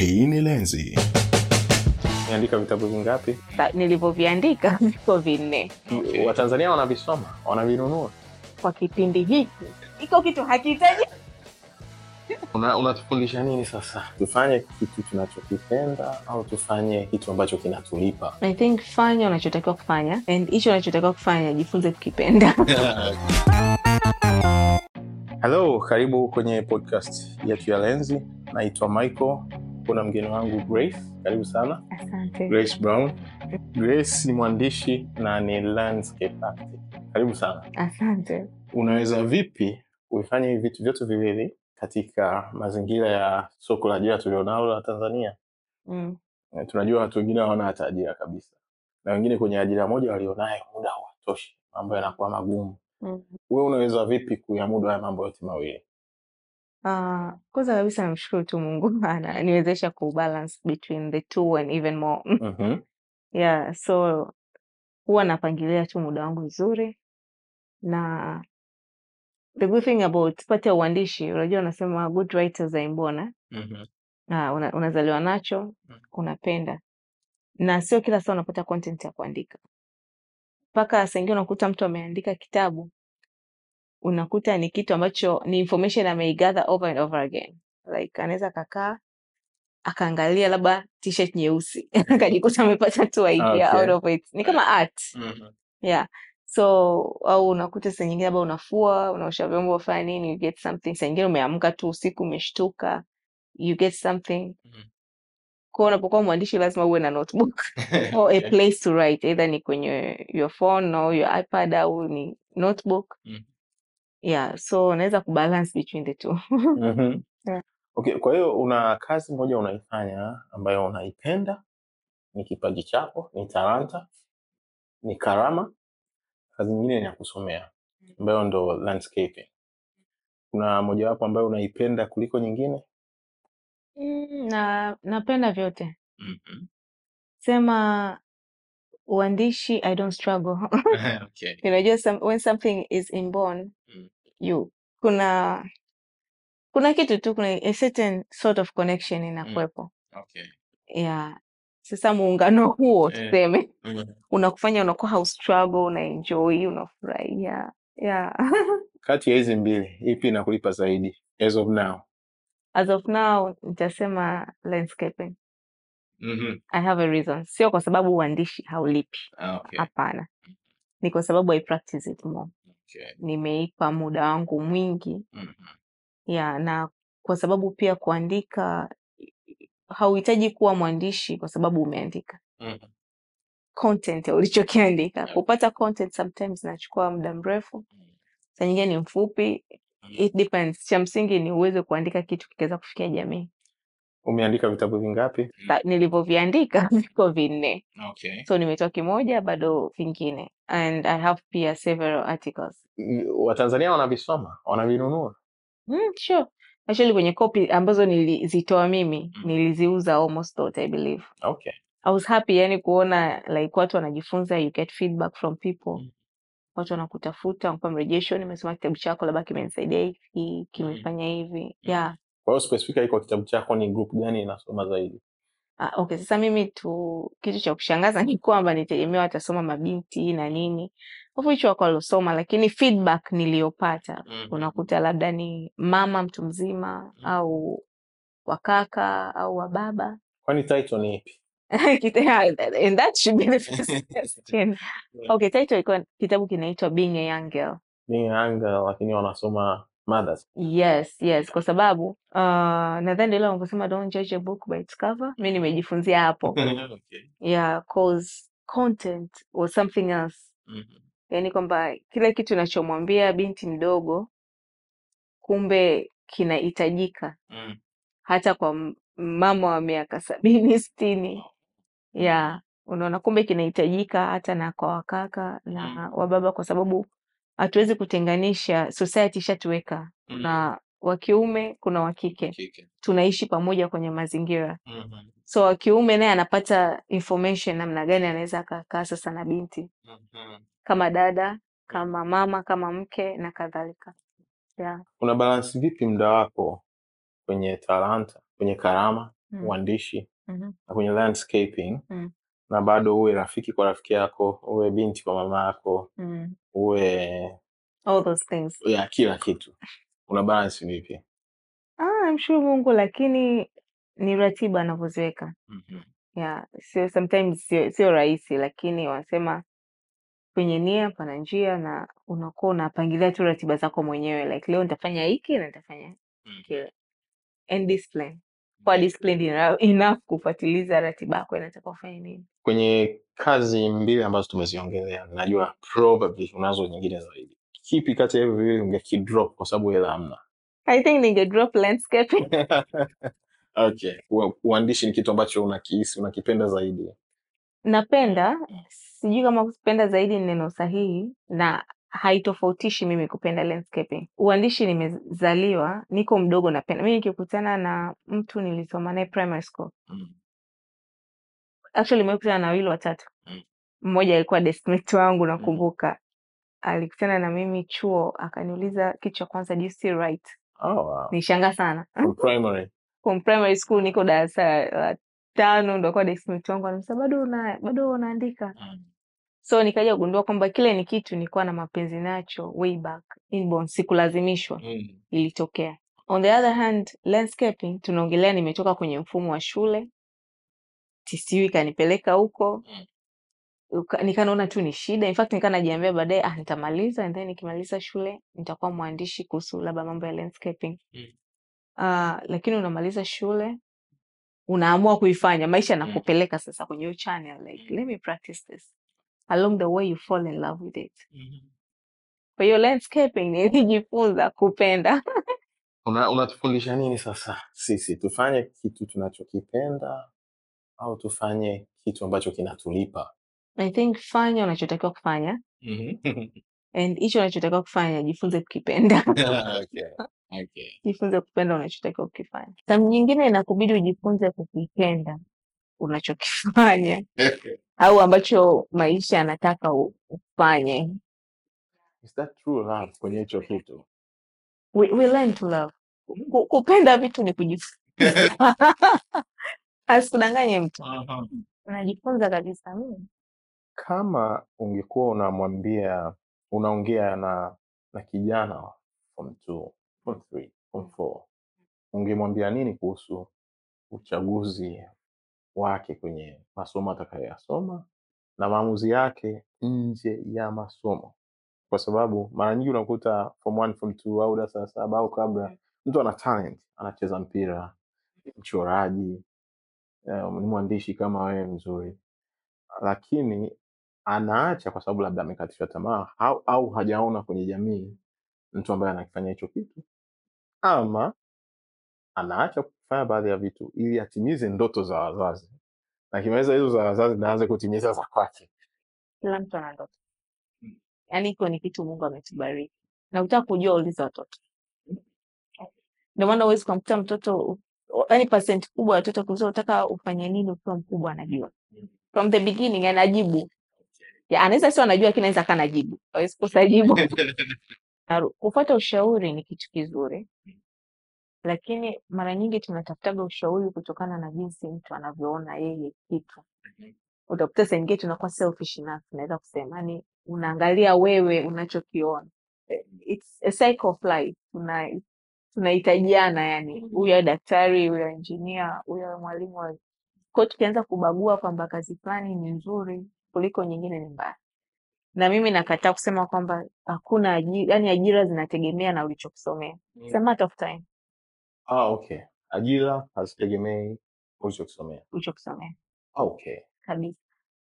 Hii ni Lenzi. Umeandika vitabu vingapi? Nilivyoviandika viko vinne Watanzania wanavisoma, wanavinunua. kwa kipindi hiki. Iko kitu hakihitaji Una- Unatufundisha nini sasa? Tufanye kitu tunachokipenda au tufanye kitu ambacho kinatulipa? I think fanya unachotakiwa kufanya and hicho unachotakiwa kufanya jifunze kukipenda. Hello, karibu kwenye podcast yetu ya Lenzi. Naitwa Michael, kuna mgeni wangu Grace. Karibu sana Asante. Grace Brown. Grace ni mwandishi na ni landscape architect. Karibu sana. Asante. Unaweza vipi kuifanya hivi vitu vyote viwili katika mazingira ya soko la ajira tulionalo la Tanzania? Mm. Eh, tunajua watu wengine hawana hata ajira kabisa, na wengine kwenye ajira moja walionayo muda hawatoshi, mambo yanakuwa magumu. Mm. Wewe unaweza vipi kuyamudu haya mambo yote mawili? Uh, kwanza kabisa namshukuru tu Mungu ananiwezesha kubalance between the two and even more. Mhm. Yeah, so huwa napangilia tu muda wangu vizuri na the good thing about pati ya uandishi, unajua unasema good writers are inborn eh? Mhm. Ah, una, unazaliwa nacho Mm. unapenda na sio kila saa unapata content ya kuandika mpaka saa ingine unakuta mtu ameandika kitabu unakuta ni kitu ambacho ni information ameigather over and over again. Like anaweza kakaa akaangalia labda t-shirt nyeusi. Akajikuta amepata tu idea Okay. out of it. Ni kama art. Mhm. yeah. So au unakuta saa nyingine labda unafua unaosha vyombo ufanya nini you get something. Saa nyingine umeamka tu usiku umeshtuka you get something. Mhm. kwa unapokuwa mwandishi lazima uwe na notebook or a place to write. Either ni kwenye your phone au your ipad au ni notebook. Mm. Yeah so unaweza kubalance between the two Mhm. Yeah. Okay, kwa hiyo una kazi moja unaifanya ambayo unaipenda, ni kipaji chako, ni talanta, ni karama. Kazi nyingine ni ya kusomea ambayo ndo landscaping. Kuna mojawapo ambayo unaipenda kuliko nyingine? mm, na napenda vyote Mhm. sema uandishi i don't struggle Okay. unajua some, when something is inborn Mm. you kuna kuna kitu tu kuna a certain sort of connection inakuwepo Okay. yeah sasa muungano huo Eh. tuseme Mhm. unakufanya unakuwa haustruggle unaenjoy unafurahia yeah Kati ya hizi mbili, ipi inakulipa zaidi as of now? as of now nitasema landscaping Mhm. i have a reason sio kwa sababu uandishi haulipi Ah, okay. hapana ni kwa sababu i practice it more Okay. nimeipa muda wangu mwingi Mhm. ya na kwa sababu pia kuandika hauhitaji kuwa mwandishi kwa sababu umeandika Mhm. content ya ulichokiandika Yeah. kupata content sometimes inachukua muda mrefu saa nyingine ni mfupi it depends cha msingi ni uweze kuandika kitu kikiweza kufikia jamii Umeandika vitabu vingapi? Nilivyoviandika viko vinne Okay. so nimetoa kimoja bado vingine and i have pia several articles Watanzania wanavisoma, wanavinunua. mm, sure actually kwenye copy ambazo nilizitoa mimi Mm. niliziuza almost all, i believe Okay. I was happy yani kuona like watu wanajifunza you get feedback from people Mm. watu wanakutafuta wanakupa mrejesho nimesoma kitabu chako labda kimenisaidia hivi kimefanya hivi yeah Kwa hiyo specifically kwa kitabu chako ni group gani inasoma zaidi? Ah, okay sasa mimi tu kitu cha kushangaza ni kwamba nitegemea watasoma mabinti na nini. Of which wako waliosoma lakini feedback niliyopata unakuta labda ni mama mtu mzima Mm. au wakaka au wababa Kwani title ni ipi? And that should be the first question. Okay title iko kitabu kinaitwa being a young girl. Ni anga lakini wanasoma mothers. yes yes kwa sababu uh, nadhani ile wanavyosema don't judge a book by its cover mi nimejifunzia hapo okay. yeah cause content was something else Mhm. yaani kwamba kile kitu inachomwambia binti mdogo kumbe kinahitajika Mm. hata kwa mama wa miaka sabini sitini yeah unaona kumbe kinahitajika hata na kwa wakaka na wababa kwa sababu hatuwezi kutenganisha society ishatuweka Mm. na wa kiume kuna wa kike Kike. tunaishi pamoja kwenye mazingira Mhm. so wa kiume naye anapata information namna gani anaweza akakaa sasa na binti Mhm. kama dada kama mama kama mke na kadhalika yeah. Una balansi vipi muda wako kwenye talanta, kwenye karama Mm. uandishi Mhm. na kwenye landscaping Mm. Na bado uwe rafiki kwa rafiki yako uwe binti kwa mama yako Mm. uwe all those things. Yeah, kila kitu. Una balance vipi ah, mshukuru Mungu lakini ni ratiba anavyoziweka. Yeah sio sometimes sio sio rahisi lakini wanasema kwenye nia pana njia na unakuwa unapangilia tu ratiba zako mwenyewe. Like leo nitafanya hiki na nitafanya kile. And discipline disciplined enough kufuatiliza ratiba yako inataka ufanye nini. Kwenye kazi mbili ambazo tumeziongelea najua probably unazo nyingine zaidi. Kipi kati ya hivyo viwili ungekidrop kwa sababu hela hamna? I think ningedrop landscaping. Okay uandishi ni kitu ambacho unakihisi unakipenda zaidi. Napenda sijui kama kupenda zaidi ni neno sahihi na haitofautishi mimi kupenda landscaping. Uandishi nimezaliwa niko mdogo napenda. Mi nikikutana na mtu nilisoma naye primary school. Actually nimekutana na wawili watatu. Mm. mmoja alikuwa deskmate wangu nakumbuka. Alikutana na mimi chuo akaniuliza kitu cha kwanza do you still write? Oh, wow. nishangaa sana. From primary. From primary school niko darasa la tano ndo akawa deskmate wangu. Anasema bado una bado unaandika so nikaja kugundua kwamba kile ni kitu nilikuwa na mapenzi nacho way back inborn sikulazimishwa ilitokea on the other hand landscaping tunaongelea nimetoka kwenye mfumo wa shule tisiu ikanipeleka huko Mm. Nikanaona tu ni shida in fact nikaa najiambia baadaye ah nitamaliza and then nikimaliza shule nitakuwa mwandishi kuhusu labda mambo ya landscaping Mm. Uh, lakini unamaliza shule unaamua kuifanya maisha Mm. yanakupeleka sasa kwenye hiyo channel like let me practice this along the way you fall in love with it. Kwa hiyo landscaping nilijifunza kupenda Una- unatufundisha nini sasa? Sisi tufanye kitu tunachokipenda au tufanye kitu ambacho kinatulipa? I think fanya unachotakiwa kufanya. And hicho unachotakiwa kufanya jifunze kukipenda. Okay. Okay. jifunze kupenda unachotakiwa kukifanya. Tam nyingine inakubidi ujifunze kukipenda unachokifanya au ambacho maisha yanataka u- ufanye. Is that true love kwenye hicho kitu? We, we learn to love. Ku- kupenda vitu ni kujifunza asikudanganye mtu. Unajifunza kabisa. Mm. kama ungekuwa unamwambia unaongea na na kijana form two, form three, form four, ungemwambia nini kuhusu uchaguzi wake kwenye masomo atakayoyasoma na maamuzi yake nje ya masomo. Kwa sababu mara nyingi unakuta form one, form two au darasa la saba au kabla mtu ana talent anacheza mpira mchoraji eh, ni mwandishi kama wewe mzuri. Lakini anaacha kwa sababu labda amekatishwa tamaa au, au hajaona kwenye jamii mtu ambaye anakifanya hicho kitu ama anaacha kufanya baadhi ya vitu ili atimize ndoto za wazazi. Na kimaliza hizo za wazazi naanze kutimiza za kwake. Kila mtu ana ndoto. Yaani hiko ni kitu mungu ametubariki na utaka kujua uliza watoto. Ndio maana huwezi kumkuta mtoto yaani percent kubwa ya watoto kuuliza unataka ufanye nini ukiwa mkubwa anajua? From the beginning anajibu. Ya, anaweza sio anajua lakini anaweza kana jibu, hawezi kusajibu. kufuata ushauri ni kitu kizuri lakini mara nyingi tunatafutaga ushauri kutokana na jinsi mtu anavyoona yeye kitu. Utakuta saa ingine tunakuwa selfish enough naweza kusema yani unaangalia wewe unachokiona. Eh, it's a cycle of life. Tuna tunahitajiana yani huyo awe daktari awe engineer huyo awe mwalimu wa- kwa tukianza kubagua kwamba kazi fulani ni nzuri kuliko nyingine ni mbaya. Na mimi nakataa kusema kwamba hakuna ajira yani ajira zinategemea na ulichokusomea. It's a matter of time ah, okay ajira hazitegemei ulichokisomea ulichokisomea ah, okay kabisa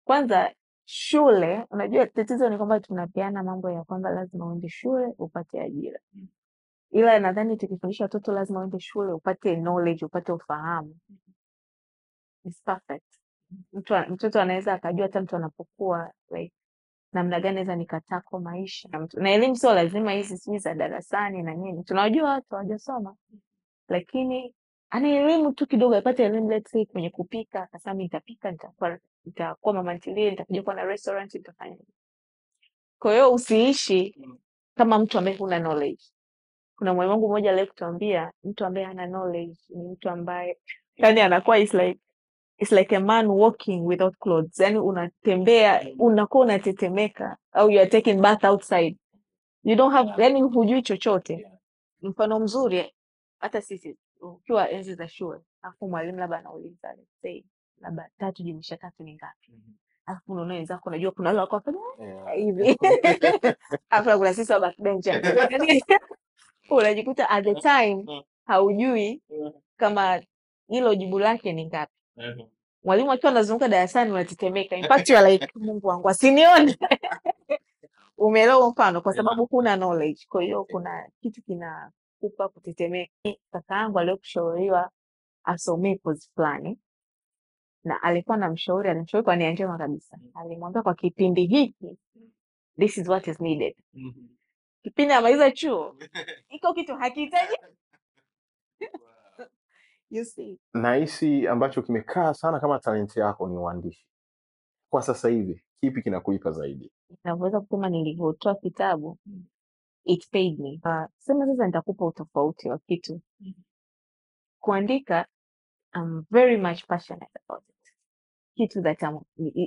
kwanza shule unajua tatizo ni kwamba tunapeana mambo ya kwamba lazima uende shule upate ajira ila nadhani tukifundisha watoto lazima uende shule upate knowledge upate ufahamu It's perfect. Mtu a- mtoto anaweza akajua hata mtu anapokuwa like namna gani naweza nikatako maisha. Na mtu- na elimu sio lazima hizi sijui za darasani na nini tunawajua watu hawajasoma lakini ana elimu tu kidogo apate elimu let's say kwenye kupika. Akasema nitapika nitakuwa nitakuwa mama ntilie nitakuja kuwa na restaurant nitafanya. Kwa hiyo usiishi kama mtu ambaye huna knowledge. Kuna mwalimu wangu mmoja aliwahi kutuambia mtu ambaye hana knowledge ni mtu ambaye yani anakuwa is like it's like a man walking without clothes. Yani unatembea unakuwa unatetemeka au you are taking bath outside. You don't have yani hujui chochote. Mfano mzuri hata sisi ukiwa enzi za shule alafu mwalimu labda anauliza labda tatu jumlisha tatu ni ngapi? Alafu unaona wenzako unajua kuna wale wako hivi. Alafu kuna sisi wa backbench. Yaani, unajikuta at the time haujui kama hilo jibu lake ni ngapi. Mwalimu akiwa anazunguka darasani unatetemeka. In fact you are like mungu wangu asinione. Umeelewa mfano? Kwa sababu huna knowledge. Kwa hiyo kuna kitu kinakupa kutetemeka kaka yangu aliyokushauriwa asomee kozi fulani. Na alikuwa na mshauri alimshauri kwa nia njema kabisa. Alimwambia kwa kipindi hiki this is what is needed. Kipindi amaliza chuo iko kitu hakihitaji. You see. Nahisi ambacho kimekaa sana kama talenti yako ni uandishi. Kwa sasa hivi kipi kinakulipa zaidi? Navyoweza kusema nilivyotoa kitabu it paid me uh, sema sasa nitakupa utofauti wa kitu kuandika I'm very much passionate about it. Kitu that I'm,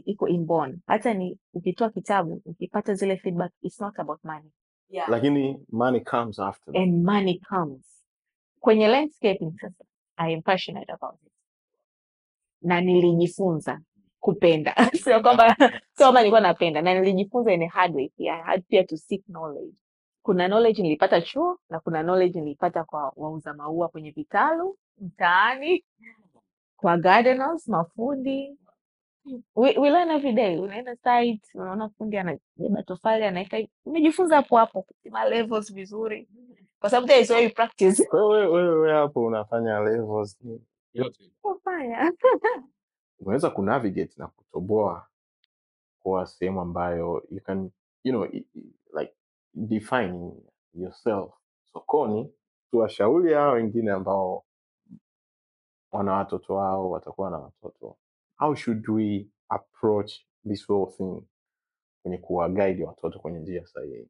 iko inborn hata ni ukitoa kitabu ukipata zile feedback it's not about money. Lakini money comes after that. and money comes. Kwenye landscaping sasa I am passionate about it. Na nilijifunza kupenda. Sio kwamba sio kwamba nilikuwa napenda. Na nilijifunza in a hard way. Pia I had pia to seek knowledge kuna knowledge nilipata chuo na kuna knowledge nilipata kwa wauza maua kwenye vitalu mtaani kwa gardeners mafundi. We, we learn every day. Unaenda site unaona fundi anabeba tofali anaweka umejifunza hapo hapo kupima levels vizuri. Kwa sababu there is where you practice. Wewe wewe hapo unafanya levels. Yote. Kufanya unaweza kunavigate na kutoboa kwa sehemu ambayo you can you know define yourself sokoni tuwashauri hao wengine ambao wana watoto wao watakuwa na watoto. How should we approach this whole thing? Kwenye kuwaguidi watoto kwenye njia sahihi.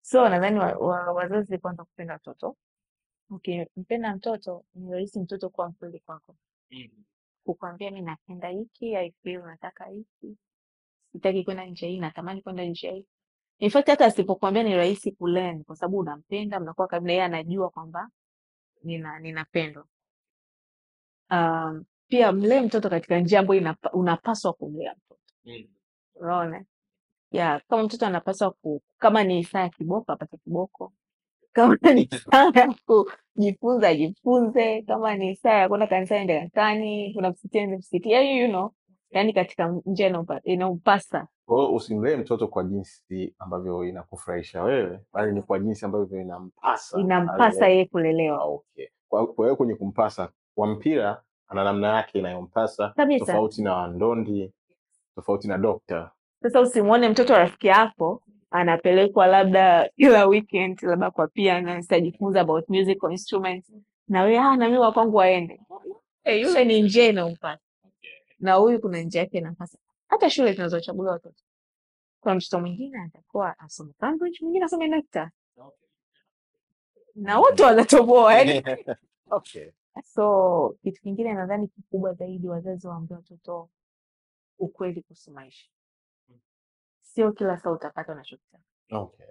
So nadhani wa, wa, kwanza kupenda watoto ukimpenda mtoto ni rahisi mtoto kuwa mkweli kwako. Kukwambia mi napenda hiki I feel nataka hiki. Sitaki kwenda njia hii natamani kwenda njia hii in fact hata asipokuambia ni rahisi kulen, kwa sababu unampenda mnakuwa karibu na yeye anajua kwamba nina ninapendwa. Um, pia mlee mtoto katika njia ambayo inapa, unapaswa kumlea mtoto. Unaona? Yeah, kama mtoto anapaswa ku, kama ni saa ya kiboko apate kiboko. Kama ni saa ya kujifunza ajifunze. Kama ni saa ya kwenda kanisani ende kanisani. Kuna msikiti ende msikiti. Yani you know yani katika njia inayompa- inayompasa kwa hiyo usimlee mtoto kwa jinsi ambavyo inakufurahisha wewe bali ni kwa jinsi ambavyo inampasa inampasa yeye Ah, kulelewa okay. kwa kwa hiyo kwenye kumpasa kwa mpira ana namna yake inayompasa tofauti na wandondi tofauti na dokta. Sasa usimwone mtoto wa rafiki yako anapelekwa labda kila weekend labda kwa piano sitajifunza about musical instruments na wewe ah, na mimi wa kwangu waende. Hey, yule ni njia inayompasa na huyu kuna njia yake inampasa hata shule zinazochaguliwa watoto. Kuna mtoto mwingine atakuwa asome Cambridge mwingine asome NECTA na wote wanatoboa yani. Okay. so kitu kingine nadhani kikubwa zaidi wazazi waambie watoto ukweli kuhusu maisha. Sio kila saa utapata unachokitaka. Okay.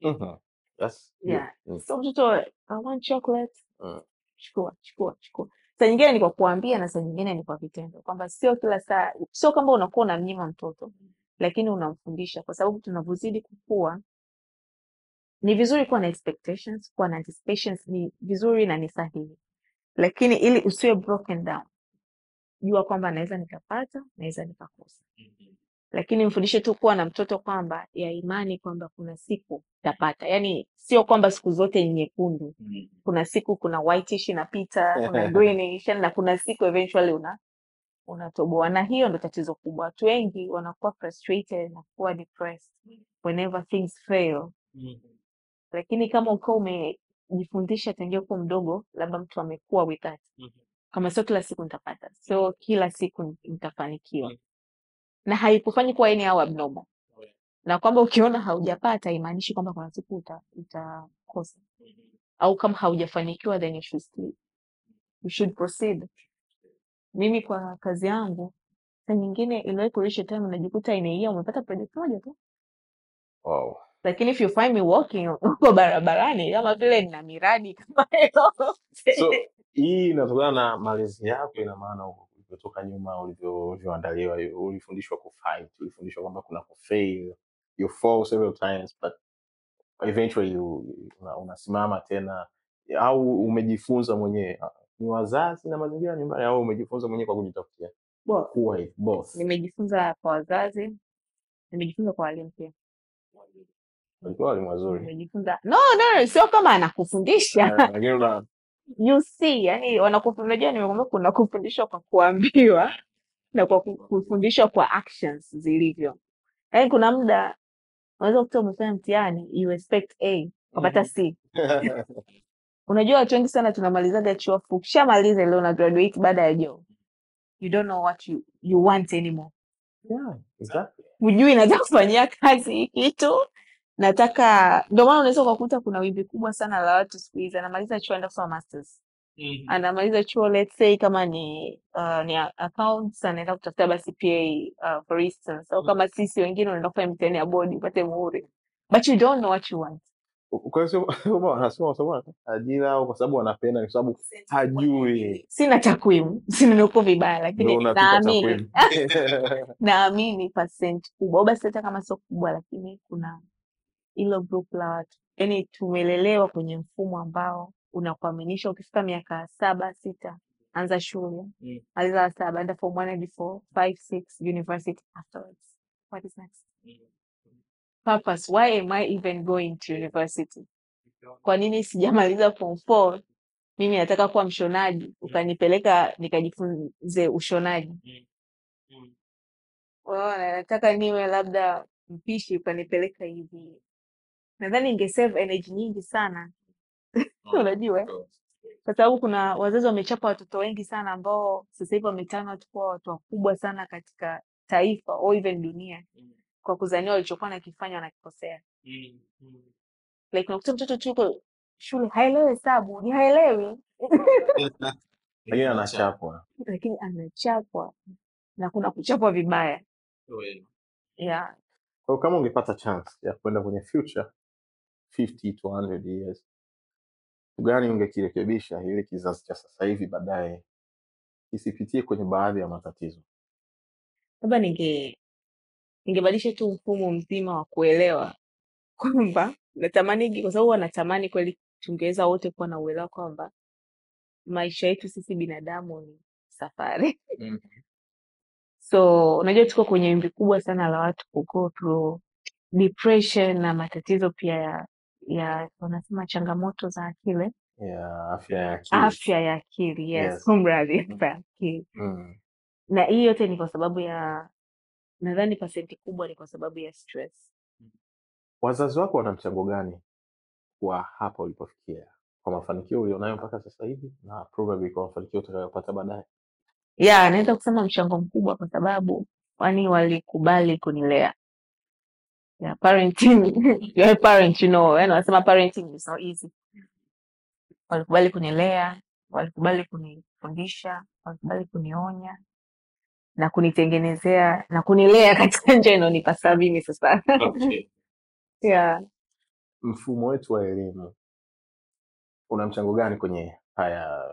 Mhm. That's yeah. Mm. so mtoto I want chocolate. Mm. chukua chukua chukua saa nyingine ni kwa kuambia na saa nyingine ni kwa vitendo. Kwamba sio kila saa sio kwamba unakuwa unamnyima mtoto lakini unamfundisha. Kwa sababu tunavyozidi kukua ni vizuri kuwa na expectations kuwa na anticipations ni vizuri na ni sahihi. Lakini ili usiwe broken down jua kwamba naweza nikapata naweza nikakosa lakini mfundishe tu kuwa na mtoto kwamba ya imani kwamba kuna siku tapata yaani sio kwamba siku zote ni nyekundu. Kuna siku kuna whitish inapita kuna greenish na kuna siku eventually una unatoboa. Na hiyo ndo tatizo kubwa. Watu wengi wanakuwa frustrated na kuwa depressed whenever things fail. Lakini kama ukiwa umejifundisha tangia kuwa mdogo labda mtu amekuwa with that. Kama sio kila siku nitapata sio kila siku nitafanikiwa na haikufanyi kuwa any au abnormal. Na kwamba ukiona haujapata imaanishi kwamba kuna siku uta- utakosa. Au kama haujafanikiwa then you should still you should proceed. Mimi kwa kazi yangu saa nyingine iliwahi kuisha time unajikuta inaia umepata project moja tu. Wow. lakini if you find me walking huko barabarani kama vile nina miradi kama hiyo. so hii inatokana na malezi yako ina maana ulivyotoka nyuma ulivyoandaliwa ulifundishwa kufight ulifundishwa kwamba kuna kufail you fall several times but eventually you, una, unasimama tena au umejifunza mwenyewe Ah, ni wazazi na mazingira nyumbani au umejifunza mwenyewe kwa kujitafutia? Kuwa hivi both. Nimejifunza kwa wazazi nimejifunza kwa walimu pia. Walikuwa walimu wazuri. Nimejifunza no no sio kama anakufundisha. Eh, you see yani wanakufu- unajua nimekwambia kuna kufundishwa kwa kuambiwa na kwa kufundishwa kwa actions zilivyo. Yaani kuna muda unaweza kuta umefanya mtihani you expect a ukapata c. Unajua watu wengi sana tunamalizaga chuo fu ukishamaliza leo na graduate baada ya job you don't know what you, you want anymore. Yeah, exactly. hujui nataka kufanyia kazi hii kitu nataka ndio maana unaweza ukakuta kuna wimbi kubwa sana la watu siku hizi. Anamaliza chuo anaenda kusoma masters. Anamaliza chuo let's say kama ni uh, ni accounts anaenda kutafuta basi PA uh, for instance. Au kama sisi wengine unaenda kufanya mtihani ya bodi upate muhuri. But you don't know what you want. Kwa hiyo wanasema kwa sababu ajira au kwa sababu wanapenda, kwa sababu hajui. sina takwimu. Sinunuku vibaya ndio lakini naamini. naamini pasenti kubwa. Au basi hata kama sio kubwa lakini kuna hilo group la watu yaani tumelelewa kwenye mfumo ambao unakuaminisha ukifika miaka saba sita anza shule. Mm. Aliza saba enda form one hadi four five six university afterwards. What is next? Purpose. Why am i even going to university? Kwa nini sijamaliza form four? Mimi nataka kuwa mshonaji. Ukanipeleka nikajifunze ushonaji. Unaona nataka niwe labda mpishi ukanipeleka hivi nadhani ingesave energy nyingi sana. Unajua? kwa sababu kuna wazazi wamechapa watoto wengi sana ambao sasa hivi wametana watu kuwa watu wakubwa sana katika taifa or even dunia kwa kuzania walichokuwa nakifanya wanakikosea. Like unakuta mtoto tu yuko shule haelewi hesabu ni haelewi. Lakini anachapwa. lakini anachapwa na kuna kuchapwa vibaya. Yeah. Kwa kama ungepata chance ya kwenda kwenye future 50 to 100 years, kitu gani ungekirekebisha ili kizazi cha sasa hivi baadaye? Kisipitie kwenye baadhi ya matatizo? labda ninge ningebadilisha tu mfumo mzima wa kuelewa kwamba natamani kwa sababu wanatamani kweli tungeweza wote kuwa na uelewa kwamba maisha yetu sisi binadamu ni safari. So unajua tuko kwenye wimbi kubwa sana la watu ku go through depression na matatizo pia ya ya wanasema changamoto za akili ya afya ya akili. afya ya akili yes, Yes. kumradhi afya ya akili Mm. na hii yote ni kwa sababu ya nadhani pasenti kubwa ni kwa sababu ya stress Wazazi wako wana mchango gani kwa hapa ulipofikia, kwa mafanikio ulionayo mpaka sasa hivi na probably kwa mafanikio utakayopata baadaye? ya naweza kusema mchango mkubwa kwa sababu kwani walikubali kunilea yeah, parenting. You're a parent you know yani wanasema parenting is not easy. Walikubali kunilea walikubali kunifundisha walikubali kunionya na kunitengenezea na kunilea katika njia inaonipasa mimi sasa. Yeah. Mfumo wetu wa elimu una mchango gani kwenye haya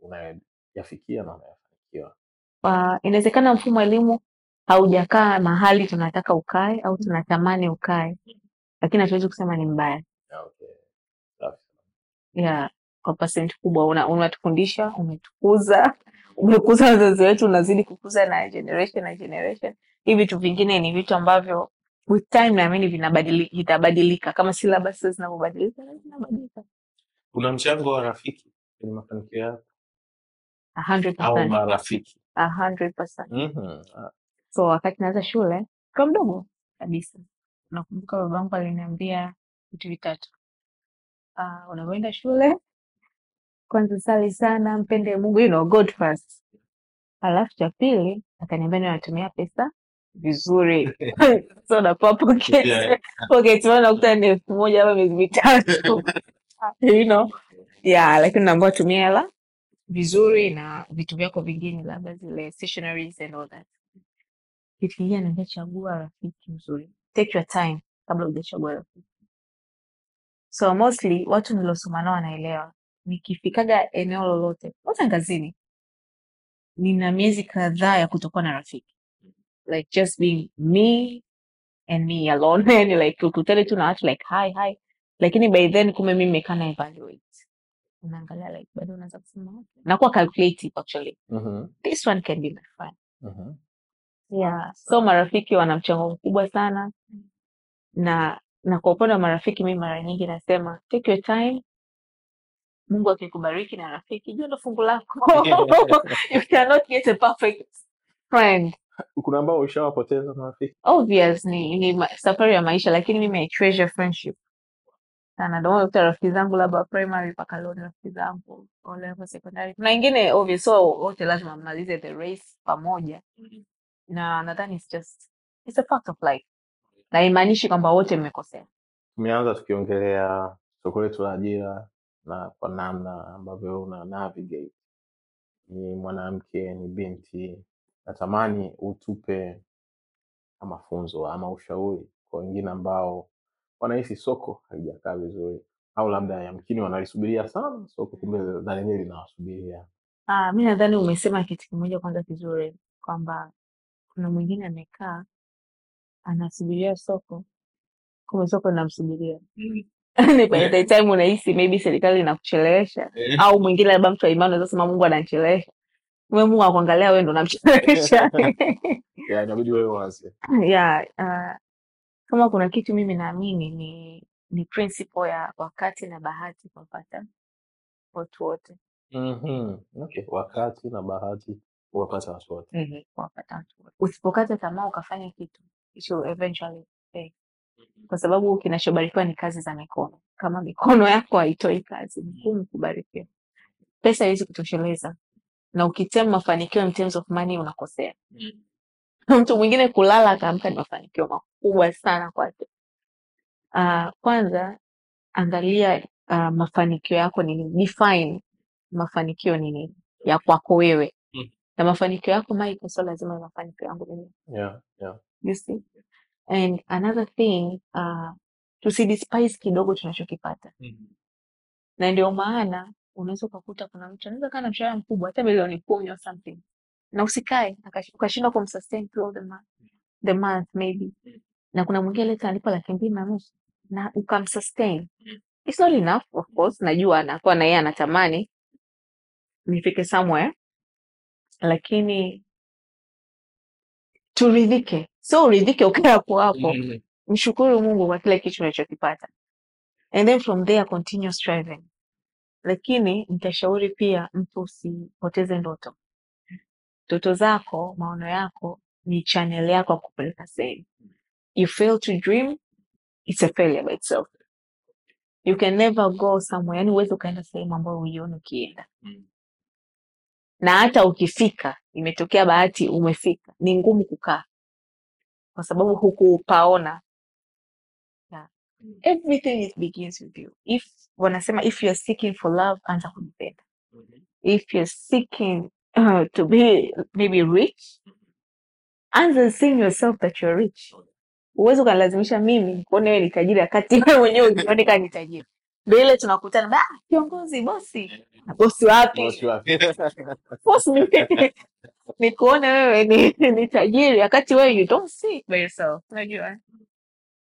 unayoyafikia na unayofanikiwa? uh, inawezekana mfumo wa elimu haujakaa mahali tunataka ukae au tunatamani ukae, lakini hatuwezi kusema ni mbaya. Ah, okay. Yeah, kwa pasenti kubwa unatufundisha, una umetukuza, umekuza wazazi wetu, unazidi kukuza na generation na generation. Hivi vitu vingine ni vitu ambavyo with time naamini vitabadilika kama syllabus zinavyobadilika na zinabadilika. Kuna mchango wa rafiki kwenye mafanikio yako au marafiki? 100% so wakati naanza shule kwa mdogo kabisa. Nakumbuka babangu aliniambia vitu vitatu. Uh, unavyoenda shule kwanza sali sana mpende mungu you know, god first. Alafu cha pili akaniambia natumia pesa vizuri. So pocket. Money nakuta ni elfu moja ama miezi mitatu. You know? Yeah lakini naambiwa tumia hela vizuri na vitu vyako vingine labda zile stationaries and all that kingine chagua rafiki mzuri? Take your time kabla hujachagua rafiki. So mostly watu niliosoma nao wanaelewa. Nikifikaga eneo lolote hata kazini nina miezi kadhaa ya kutokuwa na rafiki. Like just being me and me alone. Yani like ukutane tu na watu like hi hi. Lakini by then kumbe mimi nimekaa na evaluate. Unaangalia like bado unaweza kusema nakuwa calculative actually. Mhm, this one can be my friend. Mhm. Yeah. So marafiki wana mchango mkubwa sana. Na na kwa upande wa marafiki mi mara nyingi nasema take your time. Mungu akikubariki na rafiki jua ndo fungu lako. You cannot get a perfect friend. Kuna ambao ushawapoteza marafiki? Obvious ni, ni safari ya maisha lakini mimi I treasure friendship. Sana ndio maana rafiki zangu labda primary mpaka leo rafiki zangu O level secondary. Kuna wengine obvious so wote lazima mmalize the race pamoja na nadhani it's just it's a fact of life. Na imaanishi kwamba wote mmekosea. Tumeanza tukiongelea soko letu la ajira na kwa namna ambavyo una navigate. Ni mwanamke ni binti natamani utupe mafunzo ama ushauri kwa wengine ambao wanahisi soko halijakaa vizuri au labda yamkini wanalisubiria sana soko kumbe na lenyewe linawasubiria. Ah, mi nadhani umesema kitu kimoja kwanza kizuri kwamba kuna mwingine amekaa anasubiria soko, kumbe soko linamsubiria. The time unahisi maybe serikali inakuchelewesha au mwingine labda mtu wa imani unaweza sema Mungu ananichelewesha, we Mungu akuangalia wewe ndo unamchelewesha. ya inabidi wewe uanze yeah, uh, kama kuna kitu mimi naamini ni ni principle ya wakati na bahati kuwapata watu wote Mhm. okay. wakati na bahati huwapata watu wote mm kuwapata watu wote. Usipokata tamaa ukafanya kitu it eventually pay. kwa sababu kinachobarikiwa ni kazi za mikono. Kama mikono yako haitoi kazi, ngumu kubarikiwa. Pesa haiwezi kutosheleza, na ukitema mafanikio in terms of money unakosea. Mtu mwingine kulala akaamka ni mafanikio makubwa sana kwake. Uh, kwanza angalia uh, mafanikio yako ni nini, define mafanikio ni nini ya kwako wewe, na mafanikio yako Michael, sio lazima ni mafanikio yangu mimi. yeah, yeah. You see? And another thing uh, tusidespise kidogo tunachokipata na ndio maana unaweza ukakuta kuna mtu anaweza kaa na mshahara mkubwa hata milioni kumi or something na usikae ukashindwa kumsustain throughout the month, the month maybe na kuna mwingine leta analipa laki mbili na nusu na ukamsustain it's not enough of course najua anakuwa na yeye anatamani nifike somewhere lakini turidhike. So uridhike ukae hapo hapo. Mshukuru mungu kwa kile kitu unachokipata. And then from there continue striving. Lakini nitashauri pia mtu usipoteze ndoto. Ndoto zako maono yako ni channel yako ya kupeleka sehemu you fail to dream it's a failure by itself. You can never go somewhere. Yani huwezi ukaenda sehemu ambayo uione ukienda na hata ukifika imetokea bahati umefika ni ngumu kukaa. Kwa sababu hukupaona. Yeah. everything is begins with you. If wanasema if you're seeking for love anza kujipenda if you're seeking uh, to be maybe rich anza seeing yourself that you're rich. Huwezi ukanilazimisha mimi kuona wewe ni tajiri wakati wewe mwenyewe ukionekana ni tajiri ile tunakutana. "Ah, kiongozi bosi. Na bosi wapi? Bosi wapi? bosi ni, ni kuona wewe ni, ni tajiri. Wakati wewe you don't see it by yourself. Unajua?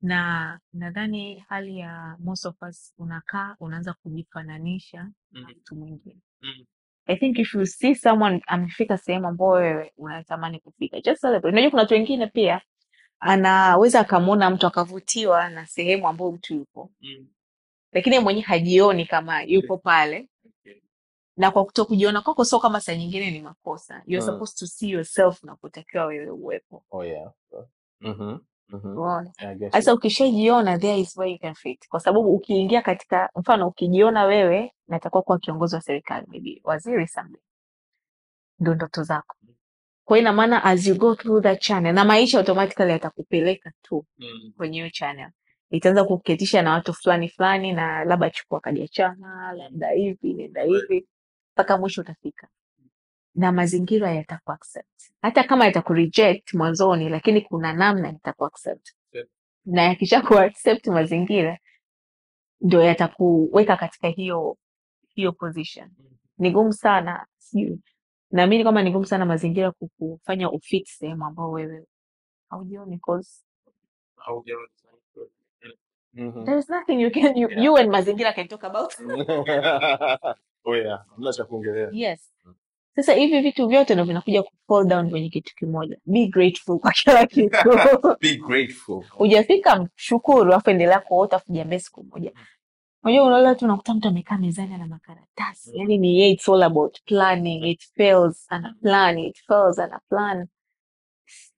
Na nadhani hali ya most of us unakaa unaanza kujifananisha na mtu mwingine. I think if you see someone amefika sehemu ambayo wewe unatamani kufika, just celebrate. Unajua kuna watu wengine pia anaweza akamwona mtu akavutiwa na sehemu ambayo mtu yupo, lakini mwenye hajioni kama yupo pale, na kwa kuto kujiona kwako sio kama saa nyingine ni makosa. You're Mm. supposed to see yourself na kutakiwa wewe uwepo. Oh, yeah. mm-hmm. Mm-hmm. Sasa ukishajiona, there is where you can fit, kwa sababu ukiingia katika mfano, ukijiona wewe natakuwa kuwa kiongozi wa serikali, maybe waziri someday, ndo ndoto zako. Kwa hiyo ina maana as you go through that channel, na maisha automatically yatakupeleka tu kwenye hiyo channel, itaanza kuketisha na watu fulani fulani, na labda chukua kadi ya chama, labda hivi nenda hivi, mpaka mwisho utafika. Na mazingira yatakuaccept hata kama yatakureject mwanzoni lakini kuna namna yatakuaccept Yeah. na yakisha kuaccept mazingira ndo yatakuweka katika hiyo hiyo position. Ni gumu sana sijui. Naamini kwamba ni gumu sana mazingira kukufanya ufit sehemu ambao wewe haujioni 'cause Mhm. There There's nothing you can you, Yeah. you and mazingira can talk about. Oh yeah, hamna cha kuongelea. yes. Sasa hivi vitu vyote ndio vinakuja ku fall down kwenye kitu kimoja. Be grateful kwa kila kitu. Be grateful. hujafika mshukuru afu endelea kuota afu jiambie siku moja. Unajua unaona tu unakuta mtu amekaa mezani na makaratasi. Yaani ni yeye it's all about planning. It fails ana plan. It fails ana plan.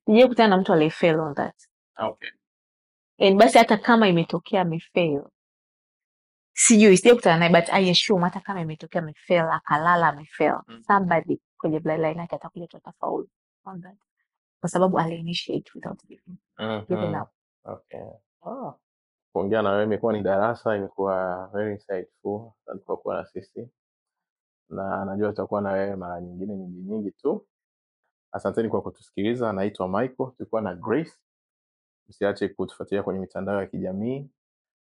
Sijai kutana na mtu aliyefail on that. Okay. And basi hata kama imetokea amefail sijui sijai kutana naye but I assume hata kama imetokea amefail akalala amefail Mm. somebody kwenye bloodline yake atakuja tu atafaulu on that kwa sababu aliinitiate without giving, giving Mhm. up Okay. Ah. Kuongea na wewe imekuwa ni darasa, imekuwa very insightful. Asante kwa kuwa na sisi, na najua tutakuwa na wewe mara nyingine nyingi nyingi tu. Asanteni kwa kutusikiliza. Naitwa Michael, tulikuwa na Grace. Msiache kutufuatilia kwenye mitandao ya kijamii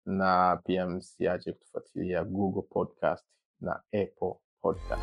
na pia msiache kutufuatilia Google Podcast na Apple Podcast.